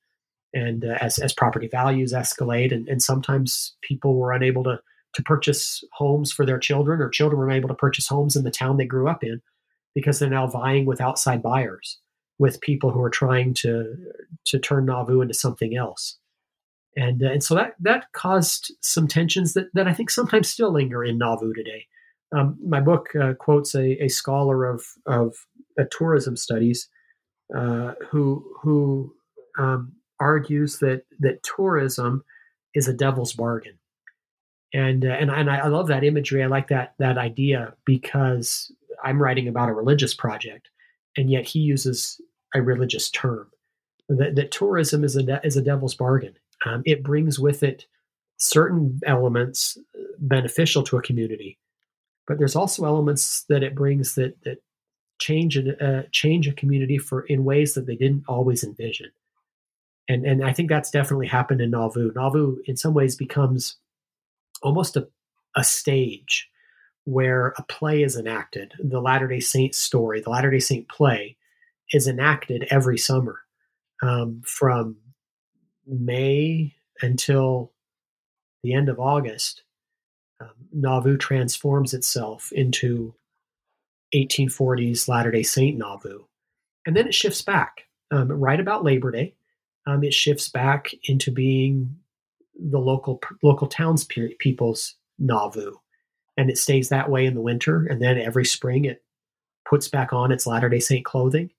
[SPEAKER 2] and uh, as, as property values escalate, and, and sometimes people were unable to to purchase homes for their children, or children were able to purchase homes in the town they grew up in because they're now vying with outside buyers, with people who are trying to to turn Nauvoo into something else and uh, and so that that caused some tensions that that I think sometimes still linger in Nauvoo today. Um, my book uh, quotes a, a, scholar of of uh, tourism studies uh, who who um, argues that that tourism is a devil's bargain, and uh, and and I, love that imagery. I like that that idea because I'm writing about a religious project, and yet he uses a religious term. That, that tourism is a is a devil's bargain um, it brings with it certain elements uh, beneficial to a community, but there's also elements that it brings that that change a uh, change a community for in ways that they didn't always envision. And and I think that's definitely happened in Nauvoo. Nauvoo, in some ways, becomes almost a a stage where a play is enacted. The Latter Day Saint story, the Latter Day Saint play, is enacted every summer um, from May until the end of August, um, Nauvoo transforms itself into 1840s Latter day Saint Nauvoo. And then it shifts back. Um, right about Labor Day, um, it shifts back into being the local local townspeople's Nauvoo. And it stays that way in the winter. And then every spring it puts back on its Latter day Saint clothing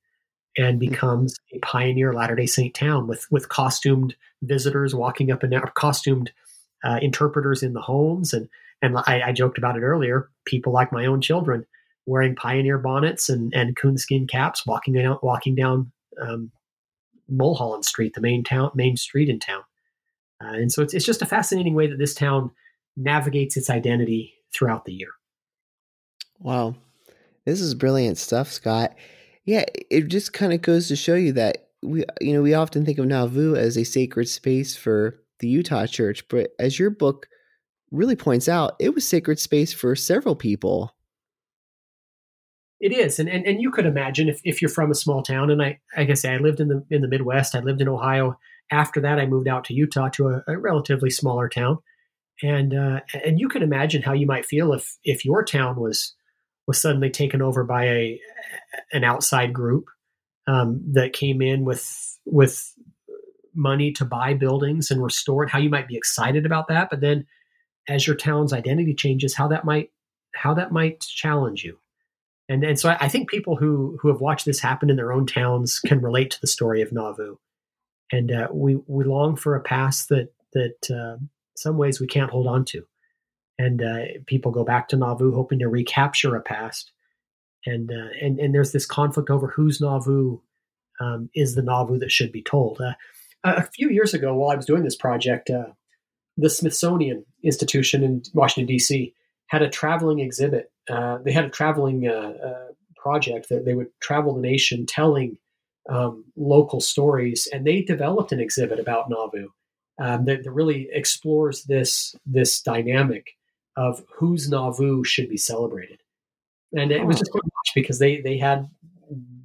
[SPEAKER 2] and mm-hmm. becomes a pioneer Latter Day Saint town with with costumed visitors walking up and down, costumed uh, interpreters in the homes, and and I, I, joked about it earlier. People like my own children wearing pioneer bonnets and and coonskin caps, walking down walking down um, Mulholland Street, the main town main street in town. Uh, and so it's it's just a fascinating way that this town navigates its identity throughout the year.
[SPEAKER 1] Wow, this is brilliant stuff, Scott. Yeah, it just kind of goes to show you that we, you know, we often think of Nauvoo as a sacred space for the Utah church, but as your book really points out, it was sacred space for several people.
[SPEAKER 2] It is, and, and and you could imagine if, if you're from a small town, and I like I say, I lived in the in the Midwest. I lived in Ohio. After that, I moved out to Utah to a, a relatively smaller town, and uh, and you can imagine how you might feel if if your town was was suddenly taken over by a an outside group um, that came in with with money to buy buildings and restore it. How you might be excited about that, but then as your town's identity changes, how that might how that might challenge you. And and so I, I, think people who who have watched this happen in their own towns can relate to the story of Nauvoo, and uh, we we long for a past that that uh, some ways we can't hold on to, and uh, people go back to Nauvoo hoping to recapture a past, and uh, and and there's this conflict over whose Nauvoo um, is the Nauvoo that should be told. Uh, a few years ago, while I was doing this project, uh, the Smithsonian Institution in Washington D.C. had a traveling exhibit they had a traveling project that they would travel the nation telling um, local stories, and they developed an exhibit about Nauvoo um, that, that, really explores this this dynamic of whose Nauvoo should be celebrated. And it was just fun because they they had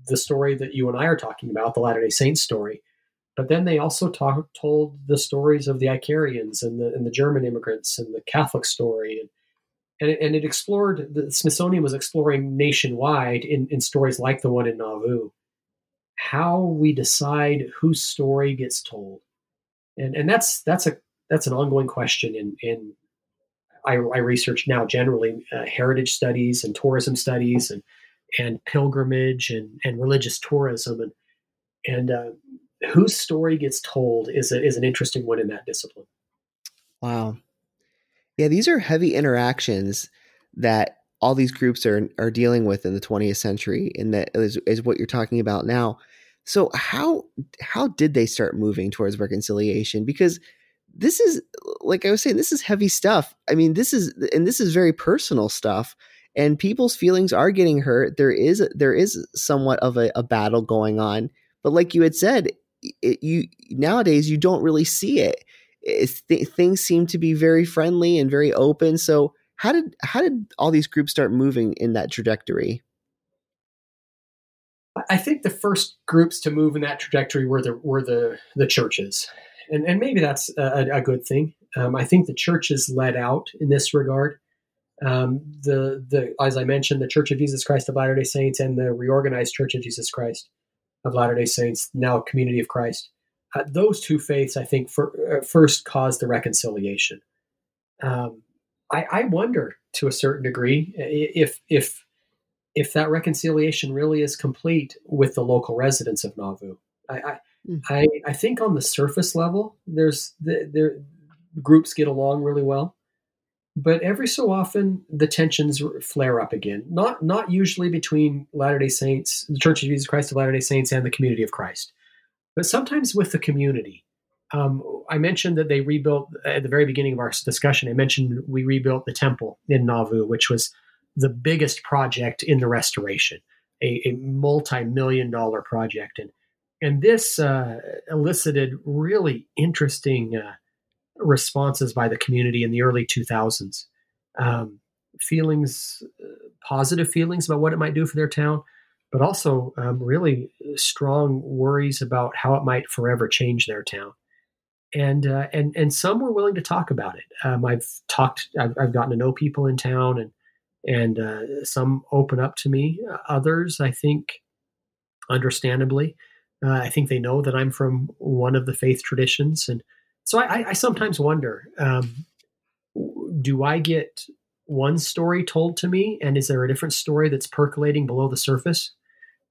[SPEAKER 2] the story that you and I are talking about, the Latter Day Saints story, but then they also talk, told the stories of the Icarians and the and the German immigrants and the Catholic story and and it, and it explored the Smithsonian was exploring nationwide in, in stories like the one in Nauvoo how we decide whose story gets told and and that's that's a that's an ongoing question in in I, I research now generally uh, heritage studies and tourism studies and and pilgrimage and and religious tourism and and uh, whose story gets told is a, is an interesting one in that discipline.
[SPEAKER 1] Wow, yeah, these are heavy interactions that all these groups are are dealing with in the 20th century, and that is, is what you're talking about now. So how how did they start moving towards reconciliation? Because this is like I was saying, this is heavy stuff. I mean, this is and this is very personal stuff, and people's feelings are getting hurt. There is there is somewhat of a, a battle going on, but like you had said, it, you nowadays you don't really see it eh, th- things seem to be very friendly and very open. So how did how did all these groups start moving in that trajectory?
[SPEAKER 2] I think the first groups to move in that trajectory were the were the the churches, and and maybe that's a, a good thing. Um, I think the churches led out in this regard. Um, the the as I mentioned, the Church of Jesus Christ of Latter Day Saints and the reorganized Church of Jesus Christ of Latter Day Saints, now Community of Christ, uh, those two faiths, I think, for, uh, first caused the reconciliation. Um, I, I, wonder, to a certain degree, if if if that reconciliation really is complete with the local residents of Nauvoo. I I, mm. I, I think on the surface level, there's the, there groups get along really well, but every so often the tensions flare up again. Not not usually between Latter Day Saints, the Church of Jesus Christ of Latter Day Saints, and the community of Christ but sometimes with the community. Um, I mentioned that they rebuilt at the very beginning of our discussion. I mentioned we rebuilt the temple in Nauvoo, which was the biggest project in the restoration, a, a multi-million dollar project, and and this uh, elicited really interesting uh, responses by the community in the early 2000s. Um, feelings, uh, positive feelings about what it might do for their town, but also um, really strong worries about how it might forever change their town. And uh, and and some were willing to talk about it. Um, I've talked. I've, I've, gotten to know people in town, and and uh, some open up to me. Others, I think, understandably, uh, I think they know that I'm from one of the faith traditions, and so I, I sometimes wonder: um, Do I get one story told to me, and is there a different story that's percolating below the surface?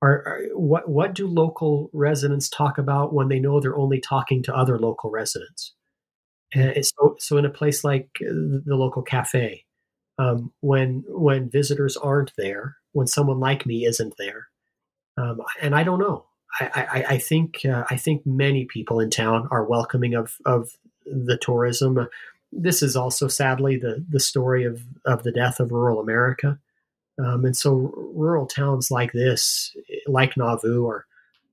[SPEAKER 2] Are, are, what what do local residents talk about when they know they're only talking to other local residents? And so, so in a place like the local cafe, um, when when visitors aren't there, when someone like me isn't there, um, and I don't know, I, I, I think uh, I think many people in town are welcoming of of the tourism. This is also sadly the the story of of the death of rural America. Um, and so rural towns like this, like Nauvoo, or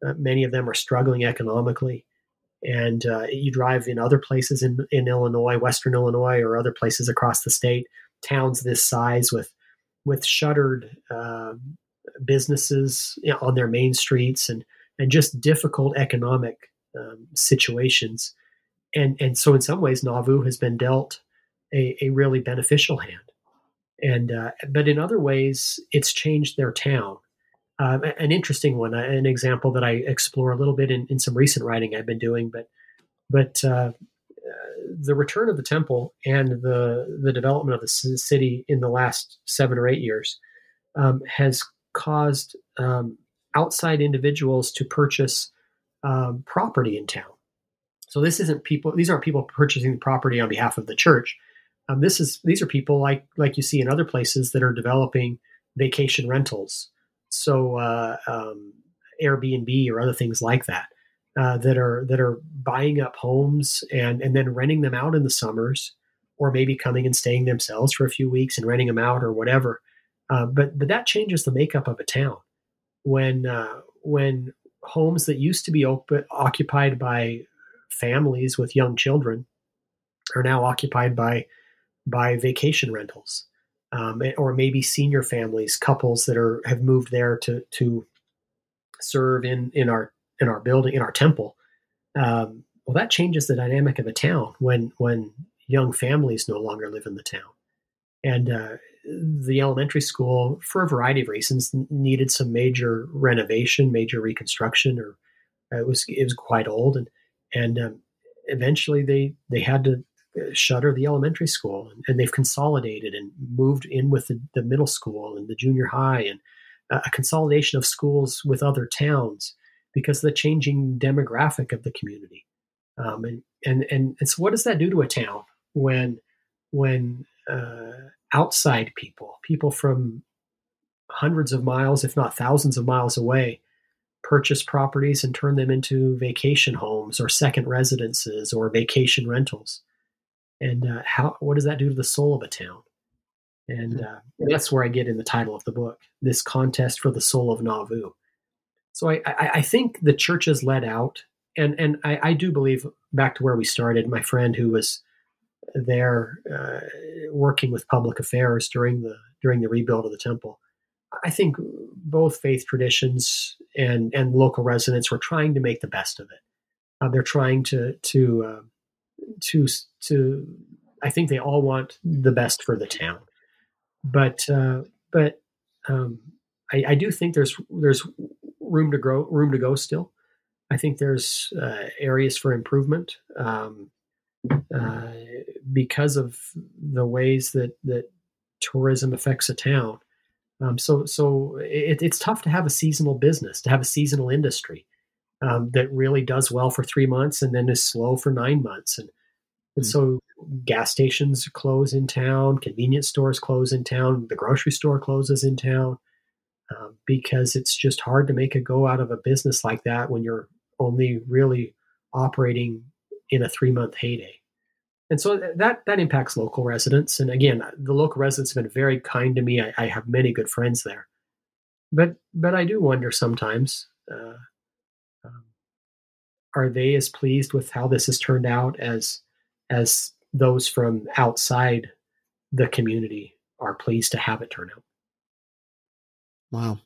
[SPEAKER 2] uh, many of them are struggling economically. And uh, you drive in other places in, in Illinois, Western Illinois, or other places across the state, towns this size with with shuttered uh, businesses you know, on their main streets and and just difficult economic um, situations. And and so in some ways, Nauvoo has been dealt a, a really beneficial hand. And uh, but in other ways, it's changed their town. Um, an interesting one, uh, an example that I explore a little bit in, in some recent writing I've been doing, but but uh, the return of the temple and the the development of the city in the last seven or eight years um, has caused um, outside individuals to purchase um, property in town. So this isn't people; these aren't people purchasing property on behalf of the church. Um, this is these are people like like you see in other places that are developing vacation rentals, so uh, um, Airbnb or other things like that uh, that are that are buying up homes and and then renting them out in the summers, or maybe coming and staying themselves for a few weeks and renting them out or whatever. Uh, but but that changes the makeup of a town when uh, when homes that used to be open, occupied by families with young children are now occupied by by vacation rentals um, or maybe senior families couples that are have moved there to to serve in in our in our building in our temple um, well that changes the dynamic of a town when when young families no longer live in the town. And uh, the elementary school for a variety of reasons needed some major renovation major reconstruction or uh, it was it was quite old and and um, eventually they they had to uh, shutter the elementary school and, and they've consolidated and moved in with the, the, middle school and the junior high and uh, a consolidation of schools with other towns because of the changing demographic of the community. Um, and, and, and, and so what does that do to a town when, when uh, outside people, people from hundreds of miles, if not thousands of miles away, purchase properties and turn them into vacation homes or second residences or vacation rentals? And uh, how what does that do to the soul of a town? And hmm. uh, that's where I get in the title of the book, this contest for the soul of Nauvoo. So I, I, think the church is let out, and and I, I, do believe back to where we started. My friend who was there uh, working with public affairs during the during the rebuild of the temple. I think both faith traditions and and local residents were trying to make the best of it. Uh, they're trying to to uh, to to. I think they all want the best for the town, but uh, but um, I, I do think there's there's room to grow, room to go still. I think there's uh, areas for improvement um, uh, because of the ways that that tourism affects a town. Um, so so it, it's tough to have a seasonal business, to have a seasonal industry um, that really does well for three months and then is slow for nine months. And, and mm. so gas stations close in town, convenience stores close in town, the grocery store closes in town um, because it's just hard to make a go out of a business like that when you're only really operating in a three month heyday. And so that that impacts local residents. And again, the local residents have been very kind to me. I, I have many good friends there, but but I do wonder sometimes: uh, um, are they as pleased with how this has turned out as as those from outside the community are pleased to have it turn out?
[SPEAKER 1] Wow.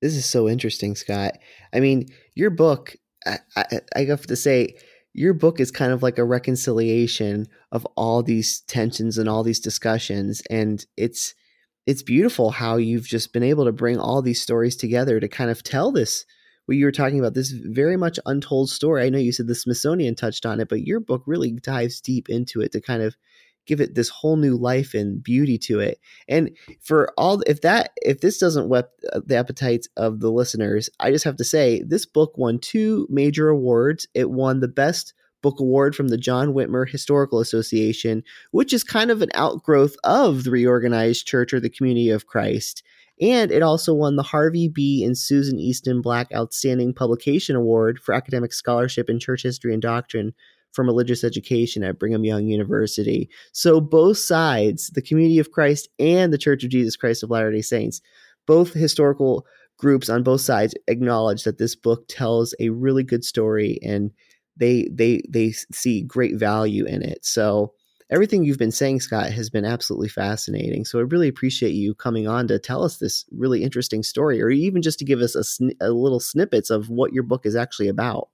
[SPEAKER 1] This is so interesting, Scott. I mean, your book, I, I, I have to say, your book is kind of like a reconciliation of all these tensions and all these discussions. And it's, it's beautiful how you've just been able to bring all these stories together to kind of tell this what you were talking about this very much untold story i know you said the smithsonian touched on it but your book really dives deep into it to kind of give it this whole new life and beauty to it. And for all if that if this doesn't whet uh, the appetites of the listeners, I just have to say this book won two major awards. It won the best book award from the John Whitmer Historical Association, which is kind of an outgrowth of the reorganized church or the community of Christ. And it also won the Harvey B. and Susan Easton Black Outstanding Publication Award for Academic Scholarship in Church History and Doctrine from religious education at Brigham Young University. So both sides, the Community of Christ and the Church of Jesus Christ of Latter-day Saints, both historical groups on both sides acknowledge that this book tells a really good story and they they they see great value in it. So everything you've been saying, Scott, has been absolutely fascinating. So I really appreciate you coming on to tell us this really interesting story, or even just to give us a, sn- a little snippets of what your book is actually about.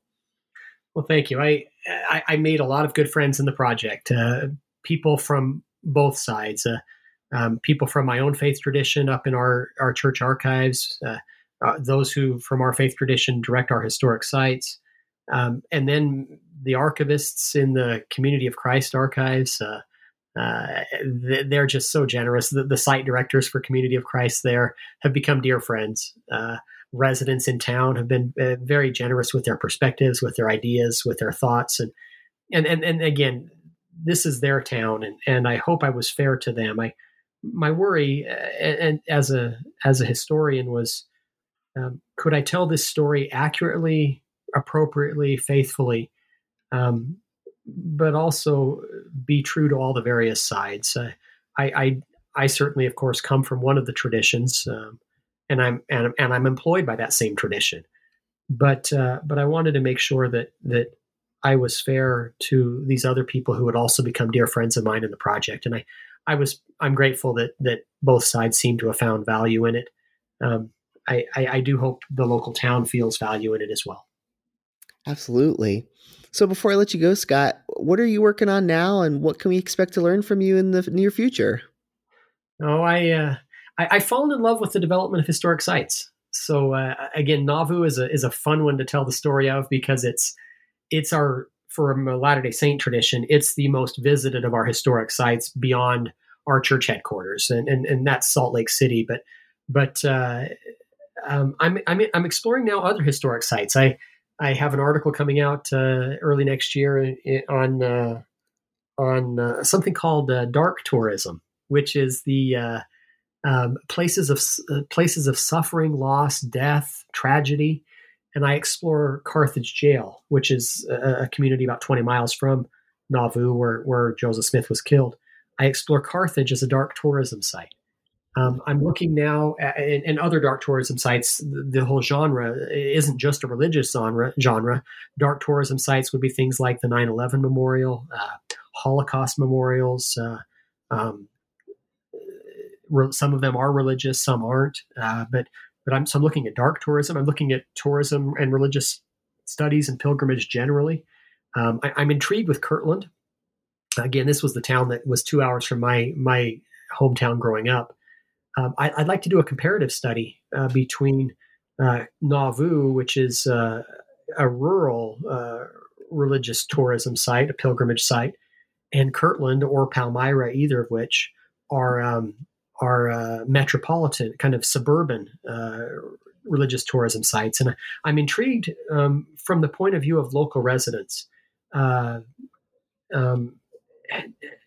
[SPEAKER 2] Well, thank you. I I, I made a lot of good friends in the project. Uh, people from both sides. Uh, um, people from my own faith tradition up in our our church archives. Uh, uh those who from our faith tradition direct our historic sites. Um, and then the archivists in the Community of Christ archives, uh, uh, they're just so generous. The, the, site directors for Community of Christ there have become dear friends. Residents in town have been uh, very generous with their perspectives, with their ideas, with their thoughts, and and and, and again, this is their town, and, and I hope I was fair to them. I my worry, uh, and, and as a as a historian, was um, could I tell this story accurately, appropriately, faithfully? um, but also be true to all the various sides. Uh, I, I, I certainly, of course, come from one of the traditions, um, and I'm and, and I'm employed by that same tradition. But uh, but I wanted to make sure that that I was fair to these other people who had also become dear friends of mine in the project, and I I was I'm grateful that that both sides seem to have found value in it. Um, I, I, I do hope the local town feels value in it as well.
[SPEAKER 1] Absolutely. So before I let you go, Scott, what are you working on now, and what can we expect to learn from you in the near future?
[SPEAKER 2] Oh, I uh, I, I've fallen in love with the development of historic sites. So uh, again, Nauvoo is a is a fun one to tell the story of because it's it's our from a Latter Day Saint tradition, it's the most visited of our historic sites beyond our church headquarters, and and, and that's Salt Lake City. But but uh, um, I'm I'm I'm exploring now other historic sites. I I have an article coming out uh, early next year on uh, on uh, something called uh, dark tourism, which is the uh, um, places of uh, places of suffering, loss, death, tragedy, and I explore Carthage Jail, which is a, a community about 20 miles from Nauvoo, where where Joseph Smith was killed. I explore Carthage as a dark tourism site. Um, I'm looking now at and other dark tourism sites. The, the, whole genre isn't just a religious genre. Genre dark tourism sites would be things like the 9/11 Memorial, uh, Holocaust memorials. Uh, um, re- some of them are religious, some aren't. Uh, but but I'm so I'm looking at dark tourism. I'm looking at tourism and religious studies and pilgrimage generally. Um, I, I'm intrigued with Kirtland. Again, this was the town that was two hours from my my hometown growing up um, I, would like to do a comparative study uh, between uh, Nauvoo, which is uh, a rural uh, religious tourism site, a pilgrimage site, and Kirtland or Palmyra, either of which are um, are uh, metropolitan, kind of suburban uh, religious tourism sites. And I'm intrigued um, from the point of view of local residents. Um,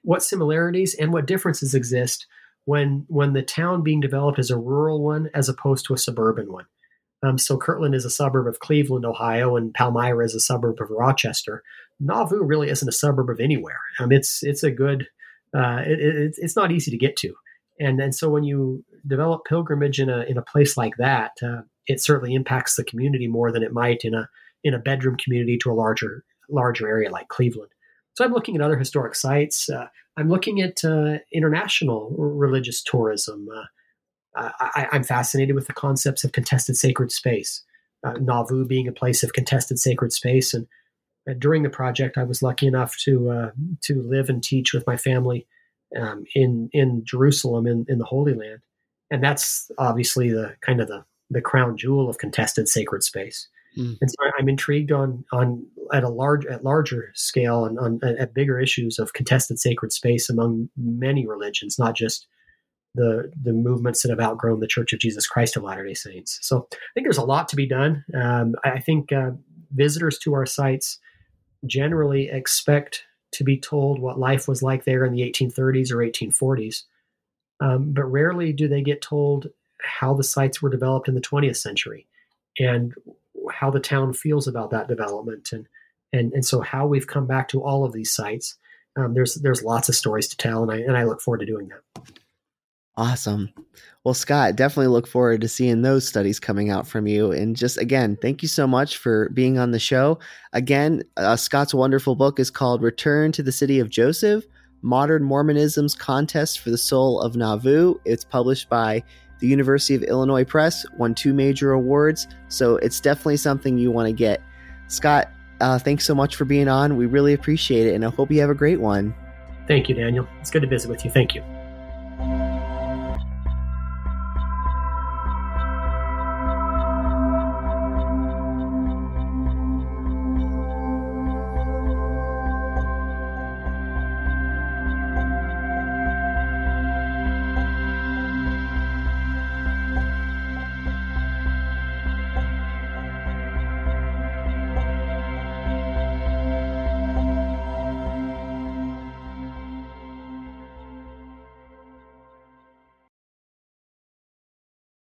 [SPEAKER 2] what similarities and what differences exist when when the town being developed is a rural one as opposed to a suburban one. Um, so Kirtland is a suburb of Cleveland, Ohio, and Palmyra is a suburb of Rochester. Nauvoo really isn't a suburb of anywhere. Um, it's it's a good uh, it, it, it's not easy to get to, and and so when you develop pilgrimage in a in a place like that, uh, it certainly impacts the community more than it might in a in a bedroom community to a larger larger area like Cleveland. So I'm looking at other historic sites. Uh, I'm looking at uh, international religious tourism. Uh, I, am fascinated with the concepts of contested sacred space. Uh, Nauvoo being a place of contested sacred space, and uh, during the project, I was lucky enough to to live and teach with my family um, in in Jerusalem in, in the Holy Land, and that's obviously the kind of the the crown jewel of contested sacred space. Mm. And so I'm intrigued on on at a large at larger scale and on at bigger issues of contested sacred space among many religions, not just the the movements that have outgrown the Church of Jesus Christ of Latter Day Saints. So I think there's a lot to be done. Um, I think uh, visitors to our sites generally expect to be told what life was like there in the 1830s or 1840s, um, but rarely do they get told how the sites were developed in the 20th century and how the town feels about that development and and and so how we've come back to all of these sites. Um, there's there's lots of stories to tell, and I and I look forward to doing that.
[SPEAKER 1] Awesome. Well, Scott, definitely look forward to seeing those studies coming out from you. And just again, thank you so much for being on the show. Again, uh, Scott's wonderful book is called Return to the City of Joseph Modern Mormonism's Contest for the Soul of Nauvoo. It's published by the University of Illinois Press, won two major awards, so it's definitely something you want to get. Scott, uh, thanks so much for being on. We really appreciate it, and I hope you have a great one.
[SPEAKER 2] Thank you, Daniel. It's good to visit with you. Thank you.